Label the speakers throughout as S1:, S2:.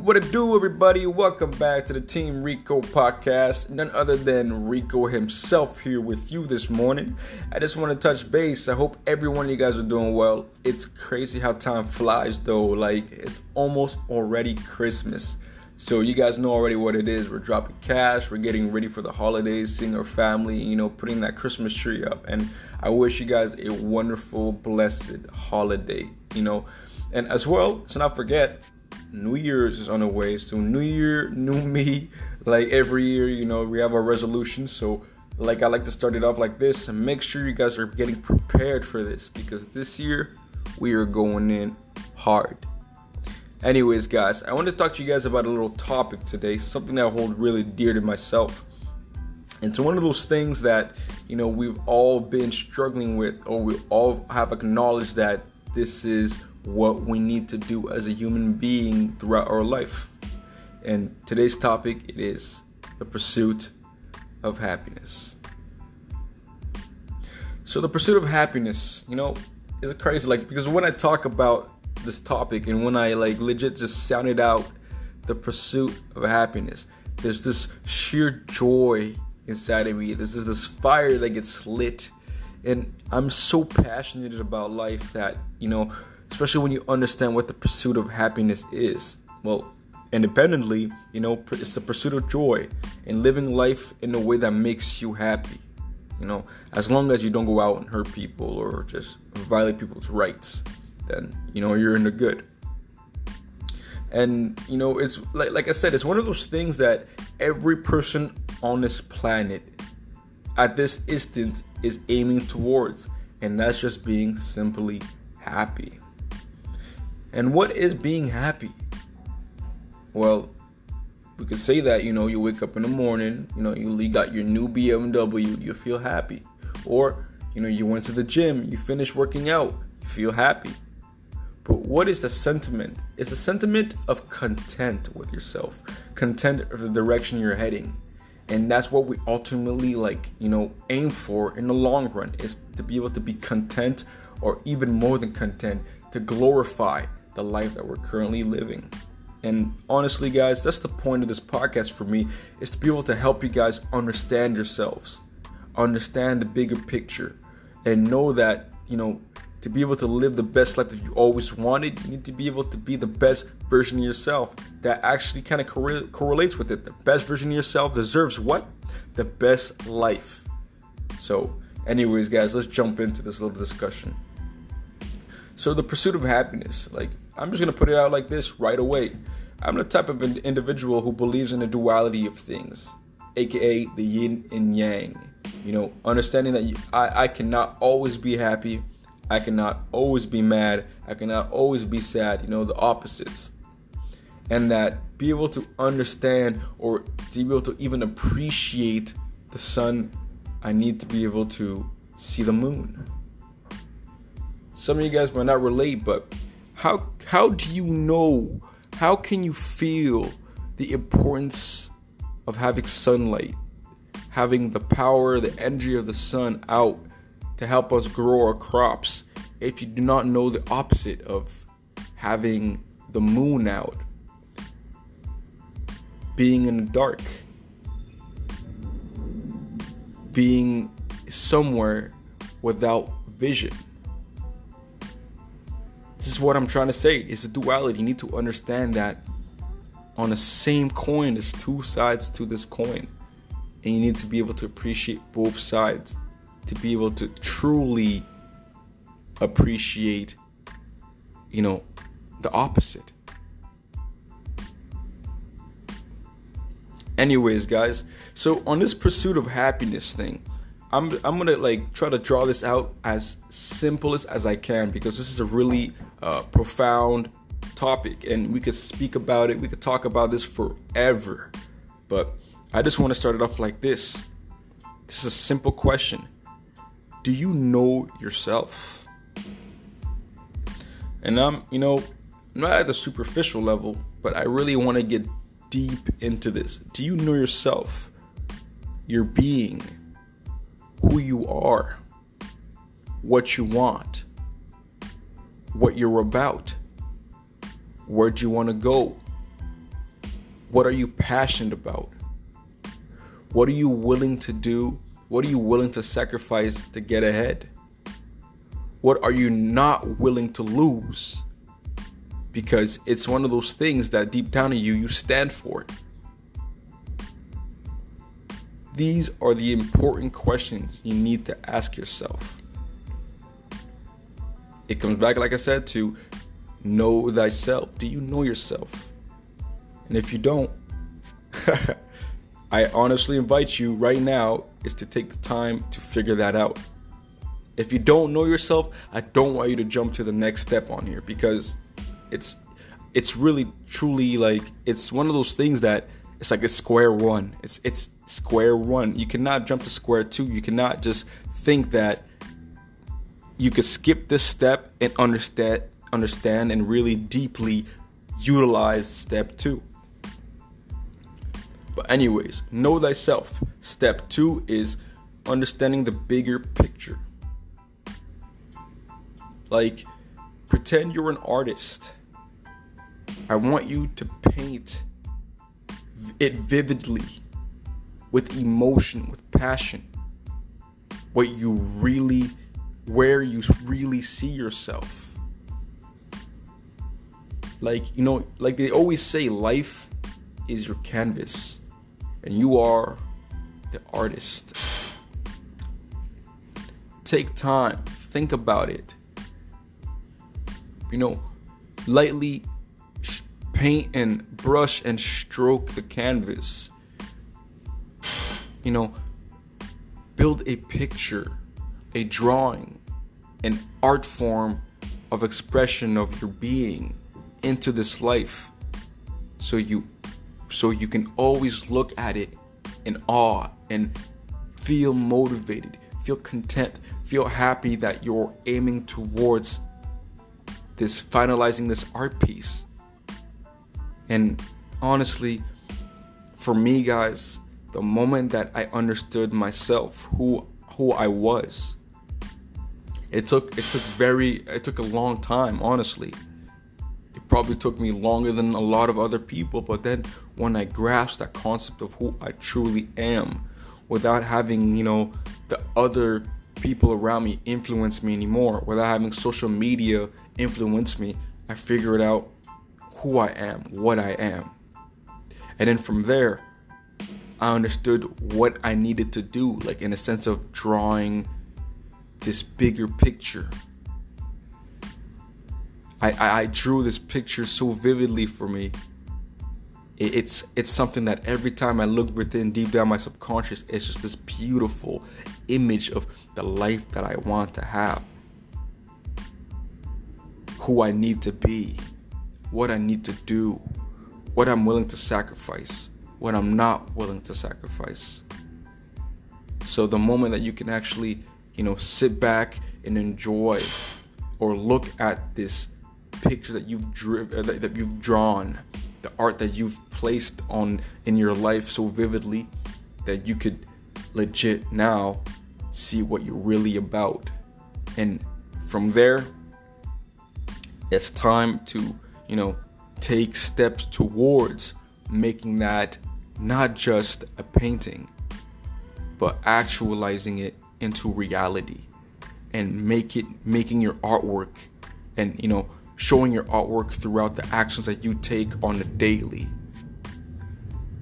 S1: What it do, everybody? Welcome back to the Team Rico podcast. None other than Rico himself here with you this morning. I just want to touch base. I hope every one of you guys are doing well. It's crazy how time flies, though. Like, it's almost already Christmas. So, you guys know already what it is. We're dropping cash, we're getting ready for the holidays, seeing our family, you know, putting that Christmas tree up. And I wish you guys a wonderful, blessed holiday, you know. And as well, let's not forget, New Year's is on the way. So New Year, new me. Like every year, you know, we have our resolutions. So like I like to start it off like this and make sure you guys are getting prepared for this because this year we are going in hard. Anyways, guys, I want to talk to you guys about a little topic today, something that I hold really dear to myself. And it's one of those things that, you know, we've all been struggling with, or we all have acknowledged that this is what we need to do as a human being throughout our life. And today's topic it is the pursuit of happiness. So the pursuit of happiness, you know, is crazy like because when I talk about this topic and when I like legit just sounded out the pursuit of happiness, there's this sheer joy inside of me. There's just this fire that gets lit and I'm so passionate about life that, you know, especially when you understand what the pursuit of happiness is. Well, independently, you know, it's the pursuit of joy and living life in a way that makes you happy. You know, as long as you don't go out and hurt people or just violate people's rights, then you know you're in the good. And you know, it's like like I said, it's one of those things that every person on this planet at this instant is aiming towards, and that's just being simply happy. And what is being happy? Well, we could say that, you know, you wake up in the morning, you know, you got your new BMW, you feel happy. Or, you know, you went to the gym, you finished working out, you feel happy. But what is the sentiment? It's a sentiment of content with yourself, content of the direction you're heading. And that's what we ultimately like, you know, aim for in the long run is to be able to be content or even more than content, to glorify the life that we're currently living. And honestly, guys, that's the point of this podcast for me is to be able to help you guys understand yourselves, understand the bigger picture, and know that, you know, to be able to live the best life that you always wanted, you need to be able to be the best version of yourself that actually kind of corre- correlates with it. The best version of yourself deserves what? The best life. So, anyways, guys, let's jump into this little discussion. So, the pursuit of happiness, like, I'm just gonna put it out like this right away. I'm the type of individual who believes in the duality of things, aka the yin and yang. You know, understanding that I, I cannot always be happy, I cannot always be mad, I cannot always be sad, you know, the opposites. And that be able to understand or to be able to even appreciate the sun, I need to be able to see the moon. Some of you guys might not relate, but how how do you know? How can you feel the importance of having sunlight, having the power, the energy of the sun out to help us grow our crops if you do not know the opposite of having the moon out, being in the dark, being somewhere without vision? This is what I'm trying to say. It's a duality. You need to understand that on the same coin, there's two sides to this coin. And you need to be able to appreciate both sides to be able to truly appreciate, you know, the opposite. Anyways, guys, so on this pursuit of happiness thing, I'm I'm gonna like try to draw this out as simplest as, I can because this is a really uh, profound topic and we could speak about it. We could talk about this forever, but I just want to start it off like this. This is a simple question: Do you know yourself? And I'm, you know, not at the superficial level, but I really want to get deep into this. Do you know yourself? Your being who you are, what you want, what you're about, where do you want to go, What are you passionate about? What are you willing to do? What are you willing to sacrifice to get ahead? What are you not willing to lose? Because it's one of those things that deep down in you, you stand for it. These are the important questions you need to ask yourself. It comes back, like I said, to know thyself. Do you know yourself? And if you don't, I honestly invite you right now is to take the time to figure that out. If you don't know yourself, I don't want you to jump to the next step on here because it's it's really truly like it's one of those things that it's like a square one. It's it's square one. You cannot jump to square two. You cannot just think that you could skip this step and understand understand and really deeply utilize step two. But anyways, know thyself. Step two is understanding the bigger picture. Like pretend you're an artist. I want you to paint it vividly with emotion, with passion. What you really, where you really see yourself. Like, you know, like they always say, life is your canvas, and you are the artist. Take time, think about it. You know, lightly paint and brush and stroke the canvas. You know, build a picture, a drawing, an art form of expression of your being into this life so you so you can always look at it in awe and feel motivated, feel content, feel happy that you're aiming towards this finalizing this art piece. And honestly, for me, guys, the moment that I understood myself, who who I was, it took it took very it took a long time, honestly. It probably took me longer than a lot of other people, but then when I grasped that concept of who I truly am, without having, you know, the other people around me influence me anymore, without having social media influence me, I figured it out who I am, what I am. And then from there, I understood what I needed to do, like in a sense of drawing this bigger picture. I, I, I drew this picture so vividly for me. It, it's it's something that every time I look within deep down my subconscious, it's just this beautiful image of the life that I want to have. Who I need to be what I need to do, what I'm willing to sacrifice, what I'm not willing to sacrifice. So the moment that you can actually, you know, sit back and enjoy or look at this picture that you've driven, uh, that, that you've drawn, the art that you've placed on in your life so vividly that you could legit now see what you're really about. And from there, it's time to you know, take steps towards making that not just a painting, but actualizing it into reality and make it making your artwork and you know showing your artwork throughout the actions that you take on the daily.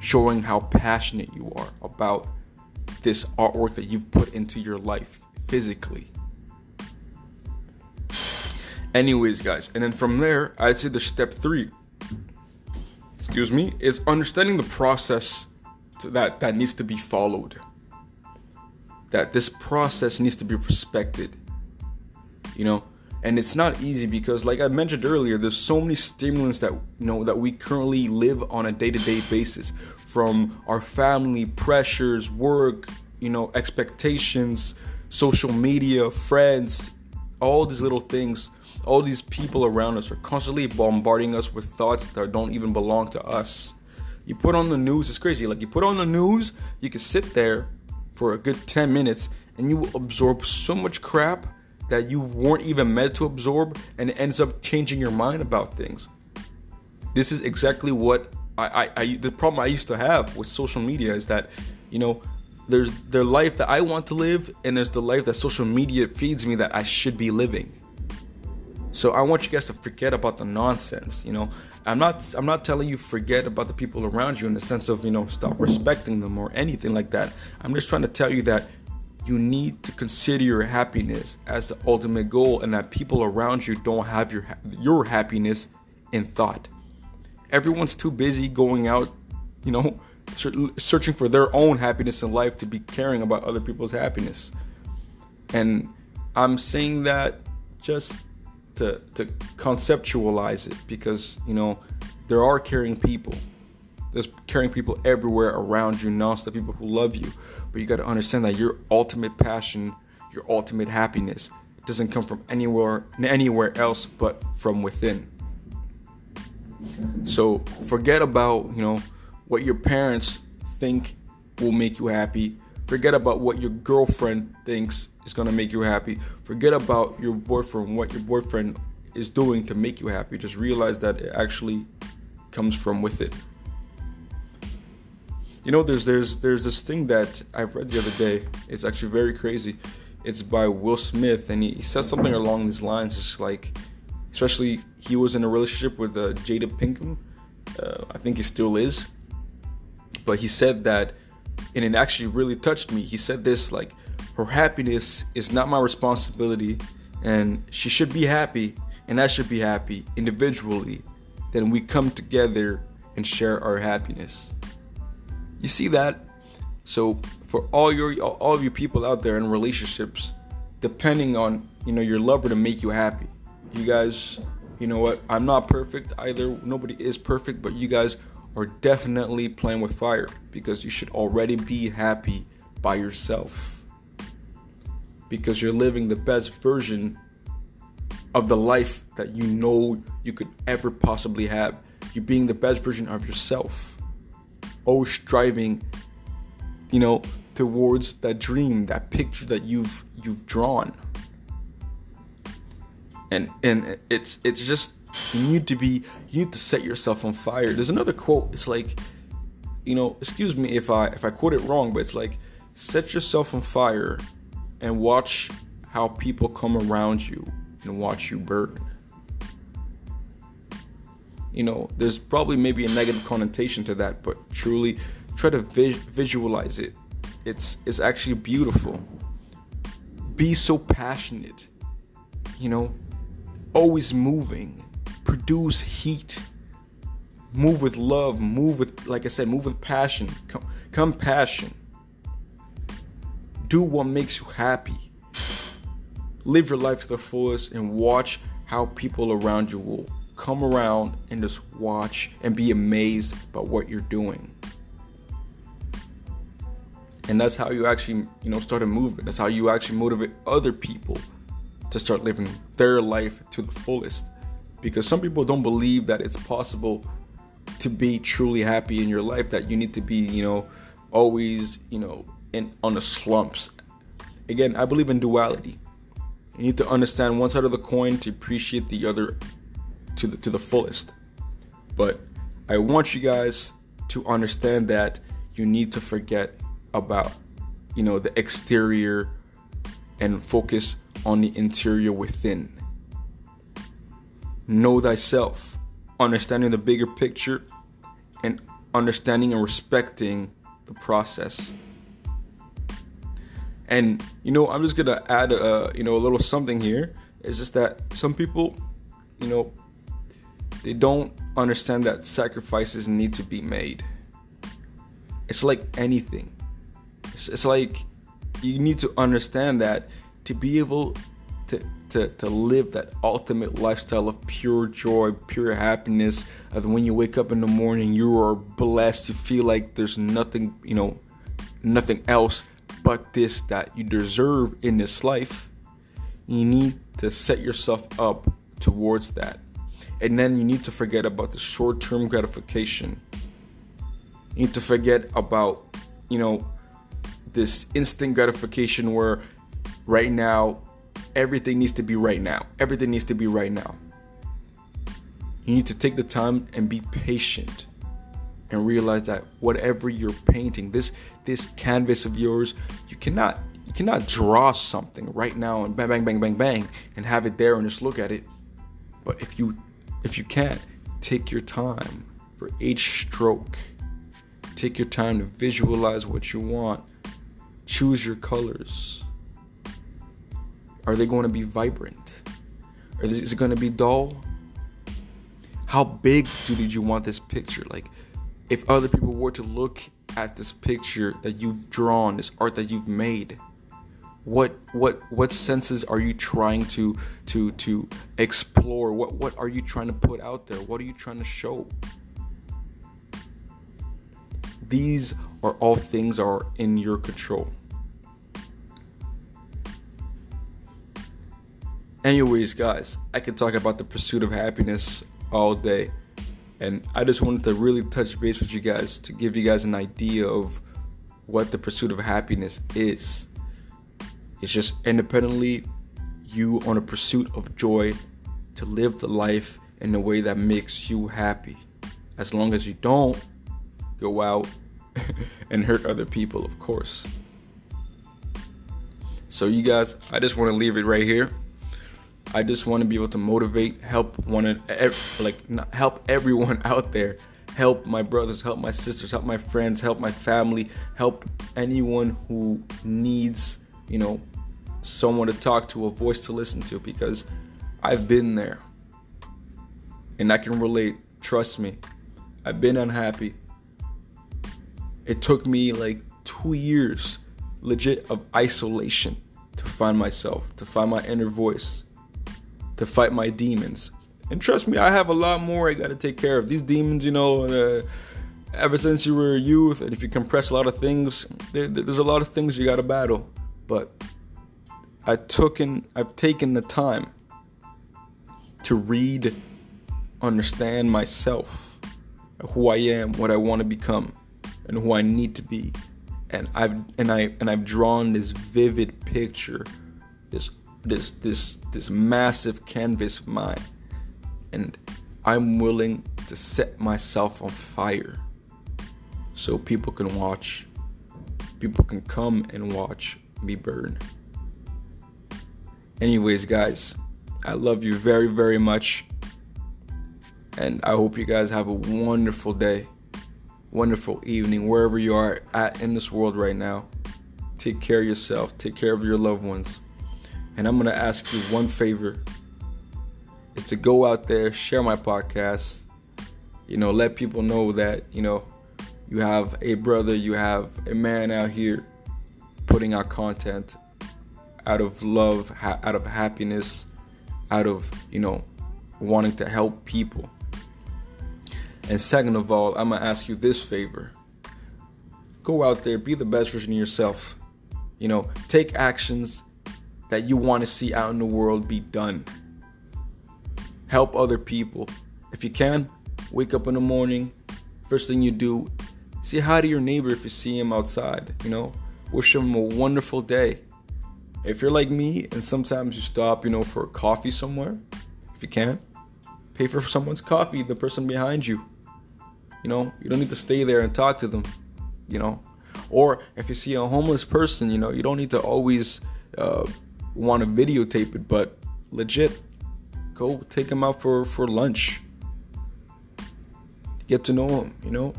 S1: Showing how passionate you are about this artwork that you've put into your life physically Anyways, guys, and then from there, I'd say the step three, excuse me, is understanding the process that that needs to be followed. That this process needs to be respected. You know, and it's not easy because, like I mentioned earlier, there's so many stimulants that you know that we currently live on a day-to-day basis, from our family pressures, work, you know, expectations, social media, friends, all these little things all these people around us are constantly bombarding us with thoughts that don't even belong to us. You put on the news, it's crazy. Like you put on the news, you can sit there for a good 10 minutes and you will absorb so much crap that you weren't even meant to absorb and it ends up changing your mind about things. This is exactly what I, I, I the problem I used to have with social media is that, you know, there's the life that I want to live, and there's the life that social media feeds me that I should be living. So I want you guys to forget about the nonsense. You know, I'm not I'm not telling you forget about the people around you in the sense of you know stop respecting them or anything like that. I'm just trying to tell you that you need to consider your happiness as the ultimate goal, and that people around you don't have your your happiness in thought. Everyone's too busy going out, you know, searching for their own happiness in life to be caring about other people's happiness. And I'm saying that just to to conceptualize it because you know there are caring people. There's caring people everywhere around you, non-stop people who love you. But you got to understand that your ultimate passion, your ultimate happiness, doesn't come from anywhere anywhere else but from within. So forget about you know what your parents think will make you happy. Forget about what your girlfriend thinks is gonna make you happy. Forget about your boyfriend, what your boyfriend is doing to make you happy. Just realize that it actually comes from within. You know, there's there's there's this thing that I've read the other day. It's actually very crazy. It's by Will Smith, and he, he says something along these lines. It's like, especially he was in a relationship with uh, Jada Pinkett. Uh, I think he still is. But he said that, and it actually really touched me. He said this like, her happiness is not my responsibility, and she should be happy, and I should be happy individually. Then we come together and share our happiness. You see that? So for all your all of you people out there in relationships, depending on you know your lover to make you happy, you guys, you know what? I'm not perfect either. Nobody is perfect, but you guys are definitely playing with fire because you should already be happy by yourself because you're living the best version of the life that you know you could ever possibly have. You're being the best version of yourself. Always striving, you know, towards that dream, that picture that you've you've drawn. And and it's it's just you need to be you need to set yourself on fire. There's another quote. It's like, you know, excuse me if I if I quote it wrong, but it's like set yourself on fire and watch how people come around you and watch you burn. You know, there's probably maybe a negative connotation to that, but truly try to vi- visualize it. It's it's actually beautiful. Be so passionate. You know, always moving. Produce heat. Move with love, move with like I said, move with passion. Com- compassion do what makes you happy. Live your life to the fullest and watch how people around you will come around and just watch and be amazed by what you're doing. And that's how you actually, you know, start a movement. That's how you actually motivate other people to start living their life to the fullest. Because some people don't believe that it's possible to be truly happy in your life, that you need to be, you know, always, you know, in on the slumps. Again, I believe in duality. You need to understand one side of the coin to appreciate the other to the to the fullest. But I want you guys to understand that you need to forget about you know the exterior and focus on the interior within. Know thyself, understanding the bigger picture and understanding and respecting the process. And you know, I'm just gonna add a you know a little something here. It's just that some people, you know, they don't understand that sacrifices need to be made. It's like anything. It's, it's like you need to understand that to be able to, to, to live that ultimate lifestyle of pure joy, pure happiness, uh, of when you wake up in the morning, you are blessed to feel like there's nothing, you know, nothing else but this that you deserve in this life, you need to set yourself up towards that. And then you need to forget about the short term gratification. You need to forget about, you know, this instant gratification where right now everything needs to be right now. Everything needs to be right now. You need to take the time and be patient. and realize that whatever you're painting, this this canvas of yours, you cannot you cannot draw something right now and bang bang bang bang bang and have it there and just look at it. But if you if you can't, take your time for each stroke. Take your time to visualize what you want. Choose your colors. Are they going to be vibrant? Or is it going to be dull? How big do you want this picture? Like, if other people were to look at this picture that you've drawn, this art that you've made, what what what senses are you trying to to to explore? What what are you trying to put out there? What are you trying to show? These are all things are in your control. Anyways, guys, I could talk about the pursuit of happiness all day. And I just wanted to really touch base with you guys to give you guys an idea of what the pursuit of happiness is. It's just independently you on a pursuit of joy to live the life in a way that makes you happy. As long as you don't go out and hurt other people, of course. So, you guys, I just want to leave it right here. I just want to be able to motivate, help one, like help everyone out there, help my brothers, help my sisters, help my friends, help my family, help anyone who needs, you know, someone to talk to, a voice to listen to, because I've been there, and I can relate. Trust me, I've been unhappy. It took me like two years, legit, of isolation to find myself, to find my inner voice to fight my demons. And trust me, I have a lot more I got to take care of. These demons, you know, uh, ever since you were a youth, and if you compress a lot of things, there, there's a lot of things you got to battle. But I took in, I've taken the time to read, understand myself, who I am, what I want to become, and who I need to be. And I've and I and I've drawn this vivid picture, this this this massive canvas of mine and I'm willing to set myself on fire so people can watch people can come and watch me burn. Anyways guys I love you very very much and I hope you guys have a wonderful day wonderful evening wherever you are at in this world right now. Take care of yourself. Take care of your loved ones and I'm going to ask you one favor is to go out there, share my podcast, you know, let people know that, you know, you have a brother, you have a man out here putting out content out of love, ha- out of happiness, out of, you know, wanting to help people. And second of all, I'm going to ask you this favor. Go out there, be the best version of yourself. You know, take actions that you want to see out in the world be done. Help other people. If you can, wake up in the morning, first thing you do, say hi to your neighbor if you see him outside, you know, wish him a wonderful day. If you're like me and sometimes you stop, you know, for coffee somewhere, if you can, pay for someone's coffee, the person behind you. You know, you don't need to stay there and talk to them, you know. Or if you see a homeless person, you know, you don't need to always uh, want to videotape it, but legit, go take him out for, for lunch. Get to know him, you know?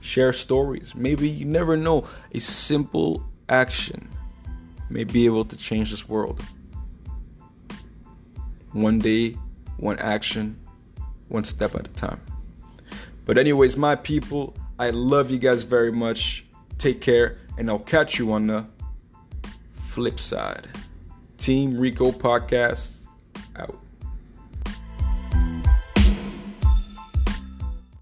S1: Share stories. Maybe you never know. A simple action may be able to change this world. One day, one action, one step at a time. But, anyways, my people, I love you guys very much. Take care, and I'll catch you on the flip side. Team Rico Podcast out.